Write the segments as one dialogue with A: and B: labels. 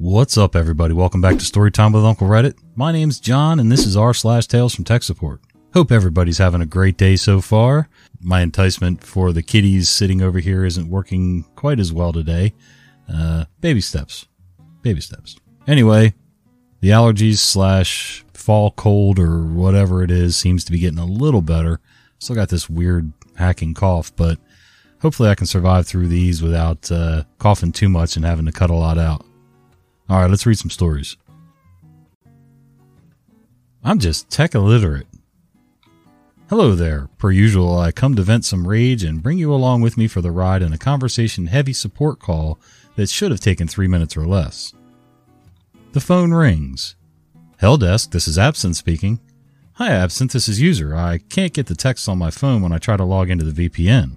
A: What's up, everybody? Welcome back to Storytime with Uncle Reddit. My name's John, and this is r slash Tales from Tech Support. Hope everybody's having a great day so far. My enticement for the kitties sitting over here isn't working quite as well today. Uh, baby steps. Baby steps. Anyway, the allergies slash fall cold or whatever it is seems to be getting a little better. Still got this weird hacking cough, but hopefully I can survive through these without uh, coughing too much and having to cut a lot out. All right, let's read some stories. I'm just tech illiterate. Hello there. Per usual, I come to vent some rage and bring you along with me for the ride in a conversation heavy support call that should have taken three minutes or less. The phone rings. Helpdesk, this is Absinthe speaking. Hi, Absinthe, this is User. I can't get the text on my phone when I try to log into the VPN.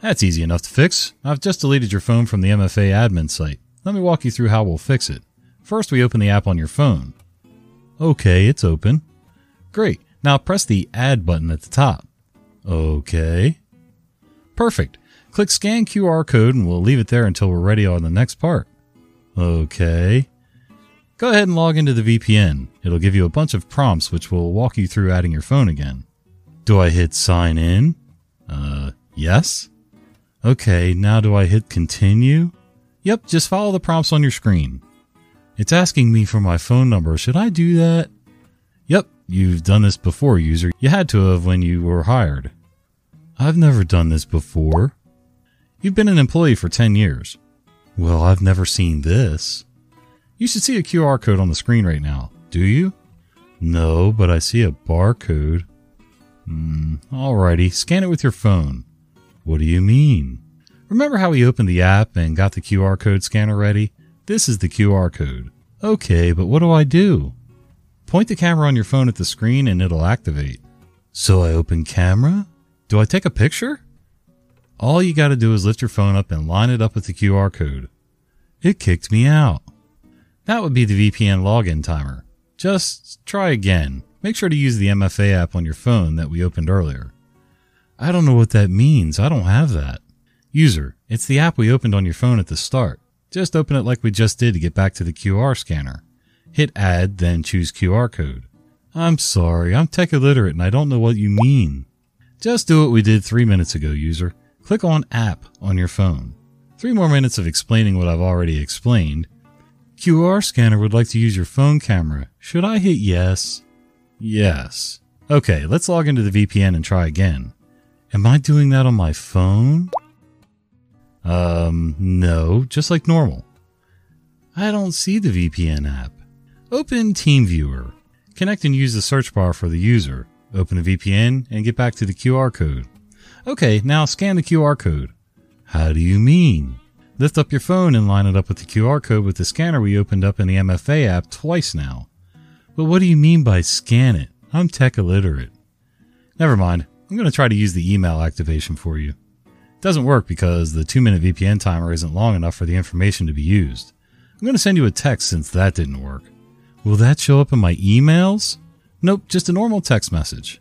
A: That's easy enough to fix. I've just deleted your phone from the MFA admin site. Let me walk you through how we'll fix it. First, we open the app on your phone. Okay, it's open. Great. Now press the Add button at the top. Okay. Perfect. Click Scan QR code and we'll leave it there until we're ready on the next part. Okay. Go ahead and log into the VPN. It'll give you a bunch of prompts which will walk you through adding your phone again. Do I hit sign in? Uh, yes. Okay, now do I hit continue? Yep, just follow the prompts on your screen. It's asking me for my phone number. Should I do that? Yep, you've done this before, user. You had to have when you were hired. I've never done this before. You've been an employee for 10 years. Well, I've never seen this. You should see a QR code on the screen right now. Do you? No, but I see a barcode. Hmm, alrighty, scan it with your phone. What do you mean? Remember how we opened the app and got the QR code scanner ready? This is the QR code. Okay, but what do I do? Point the camera on your phone at the screen and it'll activate. So I open camera? Do I take a picture? All you gotta do is lift your phone up and line it up with the QR code. It kicked me out. That would be the VPN login timer. Just try again. Make sure to use the MFA app on your phone that we opened earlier. I don't know what that means. I don't have that. User, it's the app we opened on your phone at the start. Just open it like we just did to get back to the QR scanner. Hit add, then choose QR code. I'm sorry, I'm tech illiterate and I don't know what you mean. Just do what we did three minutes ago, user. Click on app on your phone. Three more minutes of explaining what I've already explained. QR scanner would like to use your phone camera. Should I hit yes? Yes. Okay, let's log into the VPN and try again. Am I doing that on my phone? Um, no, just like normal. I don't see the VPN app. Open TeamViewer. Connect and use the search bar for the user. Open a VPN and get back to the QR code. Okay, now scan the QR code. How do you mean? Lift up your phone and line it up with the QR code with the scanner we opened up in the MFA app twice now. But what do you mean by scan it? I'm tech illiterate. Never mind. I'm going to try to use the email activation for you. Doesn't work because the two minute VPN timer isn't long enough for the information to be used. I'm going to send you a text since that didn't work. Will that show up in my emails? Nope, just a normal text message.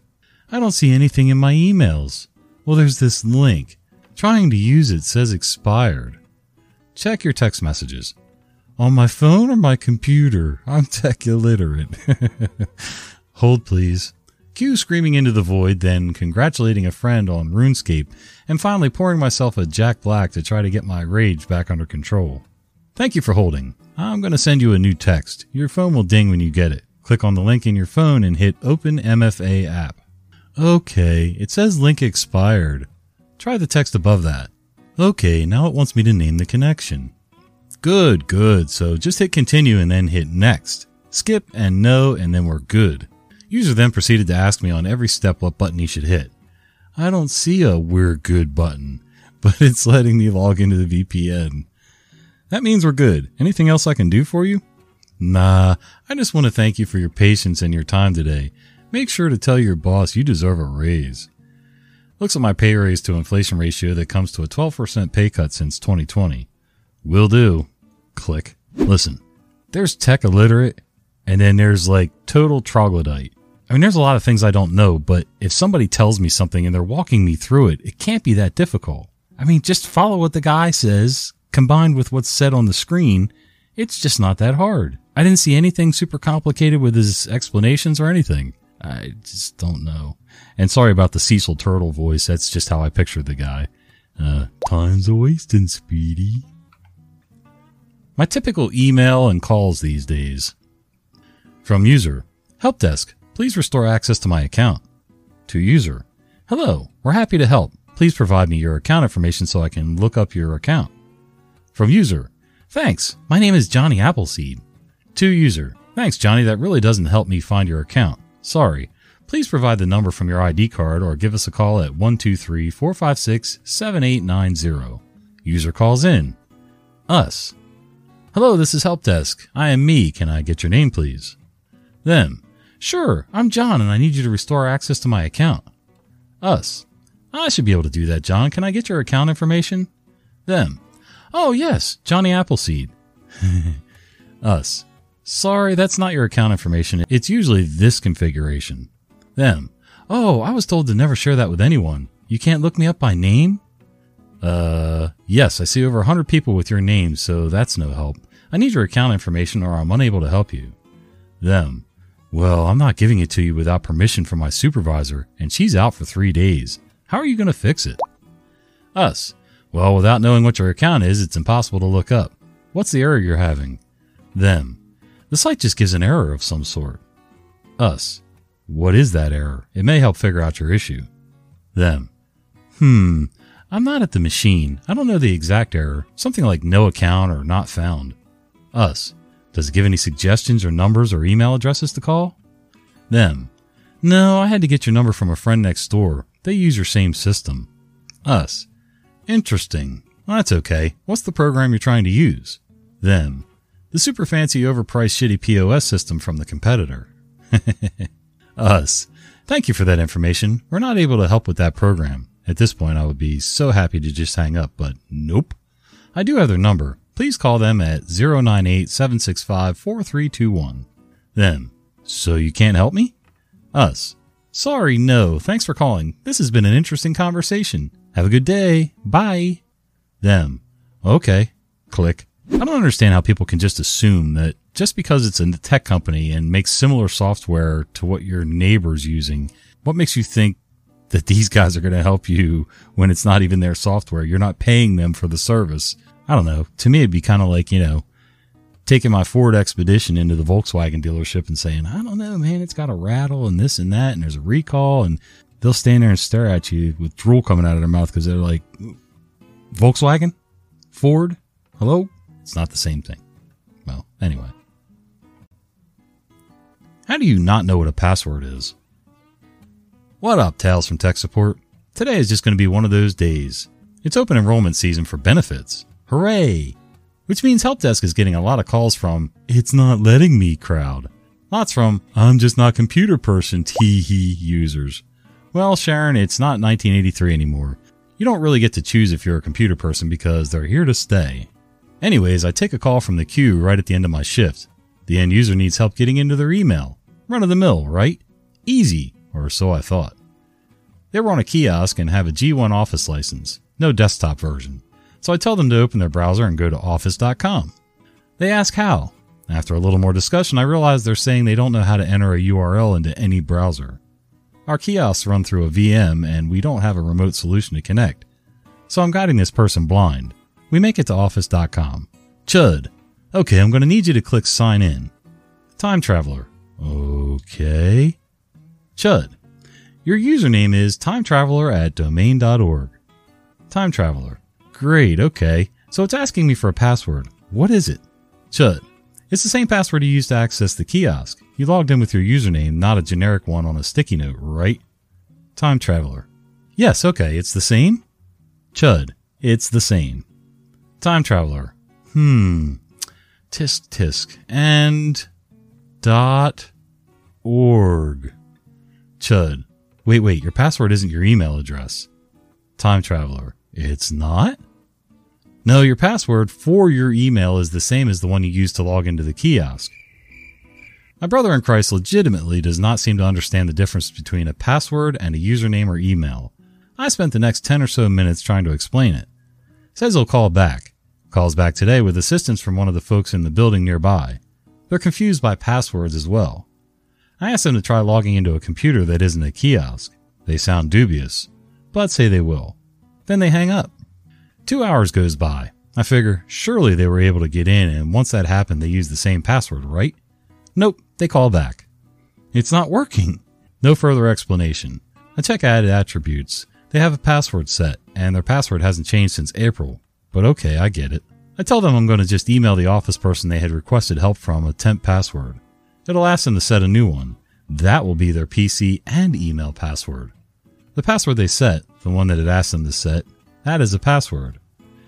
A: I don't see anything in my emails. Well, there's this link. Trying to use it says expired. Check your text messages. On my phone or my computer? I'm tech illiterate. Hold please. Q screaming into the void, then congratulating a friend on RuneScape, and finally pouring myself a Jack Black to try to get my rage back under control. Thank you for holding. I'm going to send you a new text. Your phone will ding when you get it. Click on the link in your phone and hit Open MFA app. Okay, it says link expired. Try the text above that. Okay, now it wants me to name the connection. Good, good. So just hit continue and then hit next. Skip and no, and then we're good. User then proceeded to ask me on every step what button he should hit. I don't see a we're good button, but it's letting me log into the VPN. That means we're good. Anything else I can do for you? Nah, I just want to thank you for your patience and your time today. Make sure to tell your boss you deserve a raise. Looks at my pay raise to inflation ratio that comes to a 12% pay cut since 2020. Will do. Click. Listen, there's tech illiterate, and then there's like total troglodyte. I mean, there's a lot of things I don't know, but if somebody tells me something and they're walking me through it, it can't be that difficult. I mean, just follow what the guy says, combined with what's said on the screen, It's just not that hard. I didn't see anything super complicated with his explanations or anything. I just don't know. And sorry about the Cecil Turtle voice. That's just how I pictured the guy. Uh, time's a wasting, Speedy. My typical email and calls these days. From user, help desk, please restore access to my account. To user, hello, we're happy to help. Please provide me your account information so I can look up your account. From user, thanks, my name is Johnny Appleseed. To user, thanks Johnny, that really doesn't help me find your account. Sorry. Please provide the number from your ID card or give us a call at 123 456 7890. User calls in. Us. Hello, this is Help Desk. I am me. Can I get your name, please? Them. Sure, I'm John and I need you to restore access to my account. Us. I should be able to do that, John. Can I get your account information? Them. Oh, yes, Johnny Appleseed. Us. Sorry, that's not your account information. It's usually this configuration. Them. Oh, I was told to never share that with anyone. You can't look me up by name? Uh, yes, I see over a 100 people with your name, so that's no help. I need your account information or I'm unable to help you. Them. Well, I'm not giving it to you without permission from my supervisor, and she's out for three days. How are you going to fix it? Us. Well, without knowing what your account is, it's impossible to look up. What's the error you're having? Them. The site just gives an error of some sort. Us. What is that error? It may help figure out your issue. Them. Hmm. I'm not at the machine. I don't know the exact error. Something like no account or not found. Us. Does it give any suggestions or numbers or email addresses to call? Them. No, I had to get your number from a friend next door. They use your same system. Us. Interesting. Well, that's okay. What's the program you're trying to use? Them. The super fancy overpriced shitty POS system from the competitor. Us. Thank you for that information. We're not able to help with that program. At this point, I would be so happy to just hang up, but nope. I do have their number. Please call them at 098 765 4321. Them. So you can't help me? Us. Sorry, no. Thanks for calling. This has been an interesting conversation. Have a good day. Bye. Them. Okay. Click. I don't understand how people can just assume that just because it's a tech company and makes similar software to what your neighbor's using, what makes you think that these guys are going to help you when it's not even their software? You're not paying them for the service. I don't know. To me, it'd be kind of like, you know, taking my Ford Expedition into the Volkswagen dealership and saying, I don't know, man, it's got a rattle and this and that, and there's a recall. And they'll stand there and stare at you with drool coming out of their mouth because they're like, Volkswagen? Ford? Hello? It's not the same thing. Well, anyway. How do you not know what a password is? What up, Tales from Tech Support? Today is just going to be one of those days. It's open enrollment season for benefits. Hooray! Which means Help Desk is getting a lot of calls from, it's not letting me crowd. Lots from, I'm just not computer person tee hee users. Well, Sharon, it's not 1983 anymore. You don't really get to choose if you're a computer person because they're here to stay. Anyways, I take a call from the queue right at the end of my shift. The end user needs help getting into their email. Run of the mill, right? Easy, or so I thought. They were on a kiosk and have a G1 Office license, no desktop version. So I tell them to open their browser and go to office.com. They ask how. After a little more discussion, I realize they're saying they don't know how to enter a URL into any browser. Our kiosks run through a VM and we don't have a remote solution to connect. So I'm guiding this person blind. We make it to office.com. Chud. Okay, I'm going to need you to click sign in. Time traveler. Okay. Chud. Your username is timetraveler at domain.org. Time traveler. Great, okay. So it's asking me for a password. What is it? Chud. It's the same password you used to access the kiosk. You logged in with your username, not a generic one on a sticky note, right? Time traveler. Yes, okay, it's the same? Chud. It's the same. Time traveler. Hmm. Tisk tisk. And dot org. Chud. Wait, wait, your password isn't your email address. Time traveler. It's not? No, your password for your email is the same as the one you use to log into the kiosk. My brother in Christ legitimately does not seem to understand the difference between a password and a username or email. I spent the next 10 or so minutes trying to explain it. Says he'll call back. Calls back today with assistance from one of the folks in the building nearby. They're confused by passwords as well. I ask them to try logging into a computer that isn't a kiosk. They sound dubious, but say they will. Then they hang up. Two hours goes by. I figure surely they were able to get in, and once that happened, they used the same password, right? Nope, they call back. It's not working. No further explanation. I check added attributes. They have a password set, and their password hasn't changed since April. But okay, I get it. I tell them I'm going to just email the office person they had requested help from a temp password. It'll ask them to set a new one. That will be their PC and email password. The password they set, the one that it asked them to set, that is a password.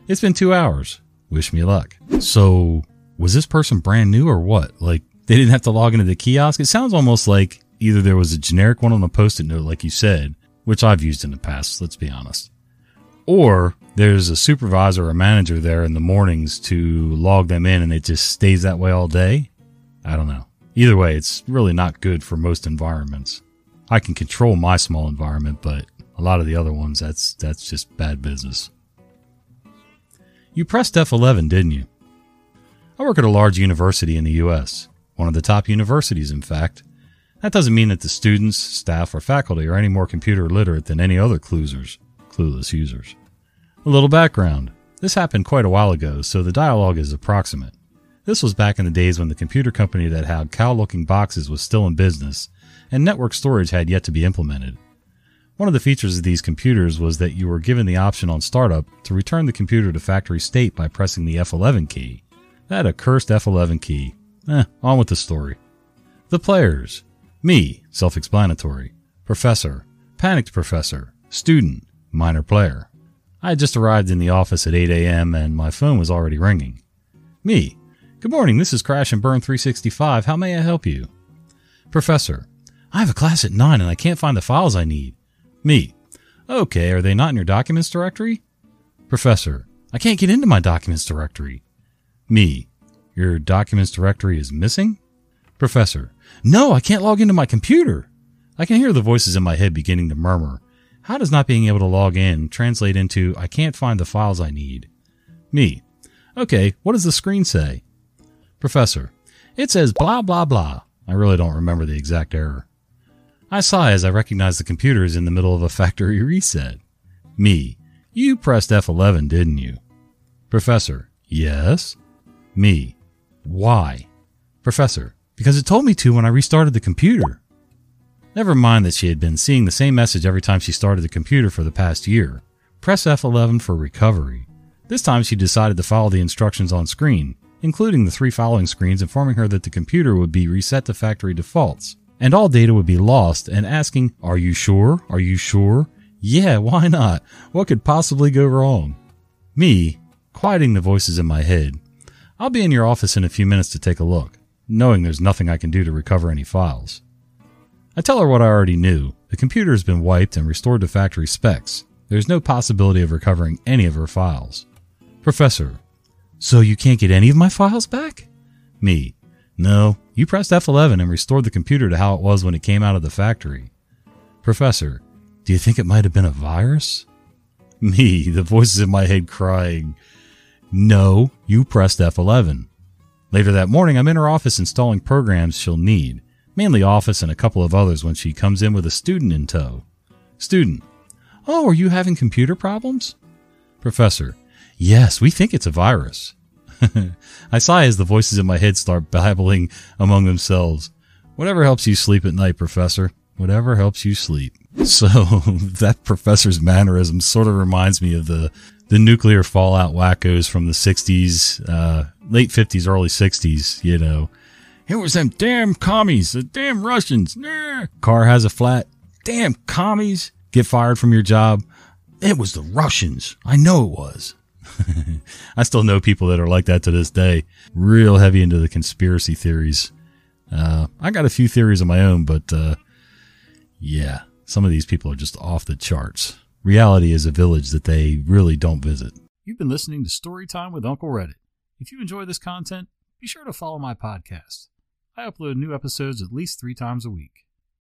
A: It's been two hours. Wish me luck. So, was this person brand new or what? Like, they didn't have to log into the kiosk? It sounds almost like either there was a generic one on a post it note, like you said, which I've used in the past, let's be honest, or there's a supervisor or manager there in the mornings to log them in and it just stays that way all day. I don't know. Either way, it's really not good for most environments. I can control my small environment, but a lot of the other ones, that's that's just bad business. You pressed F11, didn't you? I work at a large university in the US, one of the top universities, in fact. That doesn't mean that the students, staff, or faculty are any more computer literate than any other cluesers, clueless users. A little background. This happened quite a while ago, so the dialogue is approximate. This was back in the days when the computer company that had cow looking boxes was still in business, and network storage had yet to be implemented. One of the features of these computers was that you were given the option on startup to return the computer to factory state by pressing the F11 key. That accursed F11 key. Eh, on with the story. The players. Me, self explanatory. Professor. Panicked professor. Student. Minor player. I had just arrived in the office at 8 a.m. and my phone was already ringing. Me. Good morning, this is Crash and Burn 365. How may I help you? Professor. I have a class at 9 and I can't find the files I need. Me. Okay, are they not in your documents directory? Professor. I can't get into my documents directory. Me. Your documents directory is missing? Professor. No, I can't log into my computer. I can hear the voices in my head beginning to murmur. How does not being able to log in translate into I can't find the files I need? Me. Okay, what does the screen say? Professor. It says blah blah blah. I really don't remember the exact error. I sigh as I recognize the computer is in the middle of a factory reset. Me. You pressed F11, didn't you? Professor. Yes. Me. Why? Professor. Because it told me to when I restarted the computer. Never mind that she had been seeing the same message every time she started the computer for the past year. Press F11 for recovery. This time she decided to follow the instructions on screen, including the three following screens informing her that the computer would be reset to factory defaults, and all data would be lost, and asking, Are you sure? Are you sure? Yeah, why not? What could possibly go wrong? Me, quieting the voices in my head. I'll be in your office in a few minutes to take a look, knowing there's nothing I can do to recover any files. I tell her what I already knew. The computer has been wiped and restored to factory specs. There's no possibility of recovering any of her files. Professor, so you can't get any of my files back? Me, no, you pressed F11 and restored the computer to how it was when it came out of the factory. Professor, do you think it might have been a virus? Me, the voices in my head crying, No, you pressed F11. Later that morning, I'm in her office installing programs she'll need mainly Office and a couple of others when she comes in with a student in tow. Student. Oh, are you having computer problems? Professor. Yes, we think it's a virus. I sigh as the voices in my head start babbling among themselves. Whatever helps you sleep at night, Professor. Whatever helps you sleep. So that professor's mannerism sort of reminds me of the the nuclear fallout wackos from the 60s, uh, late 50s, early 60s, you know, it was them damn commies, the damn Russians. Nah. Car has a flat. Damn commies. Get fired from your job. It was the Russians. I know it was. I still know people that are like that to this day. Real heavy into the conspiracy theories. Uh, I got a few theories of my own, but uh, yeah, some of these people are just off the charts. Reality is a village that they really don't visit. You've been listening to Storytime with Uncle Reddit. If you enjoy this content, be sure to follow my podcast. I upload new episodes at least three times a week.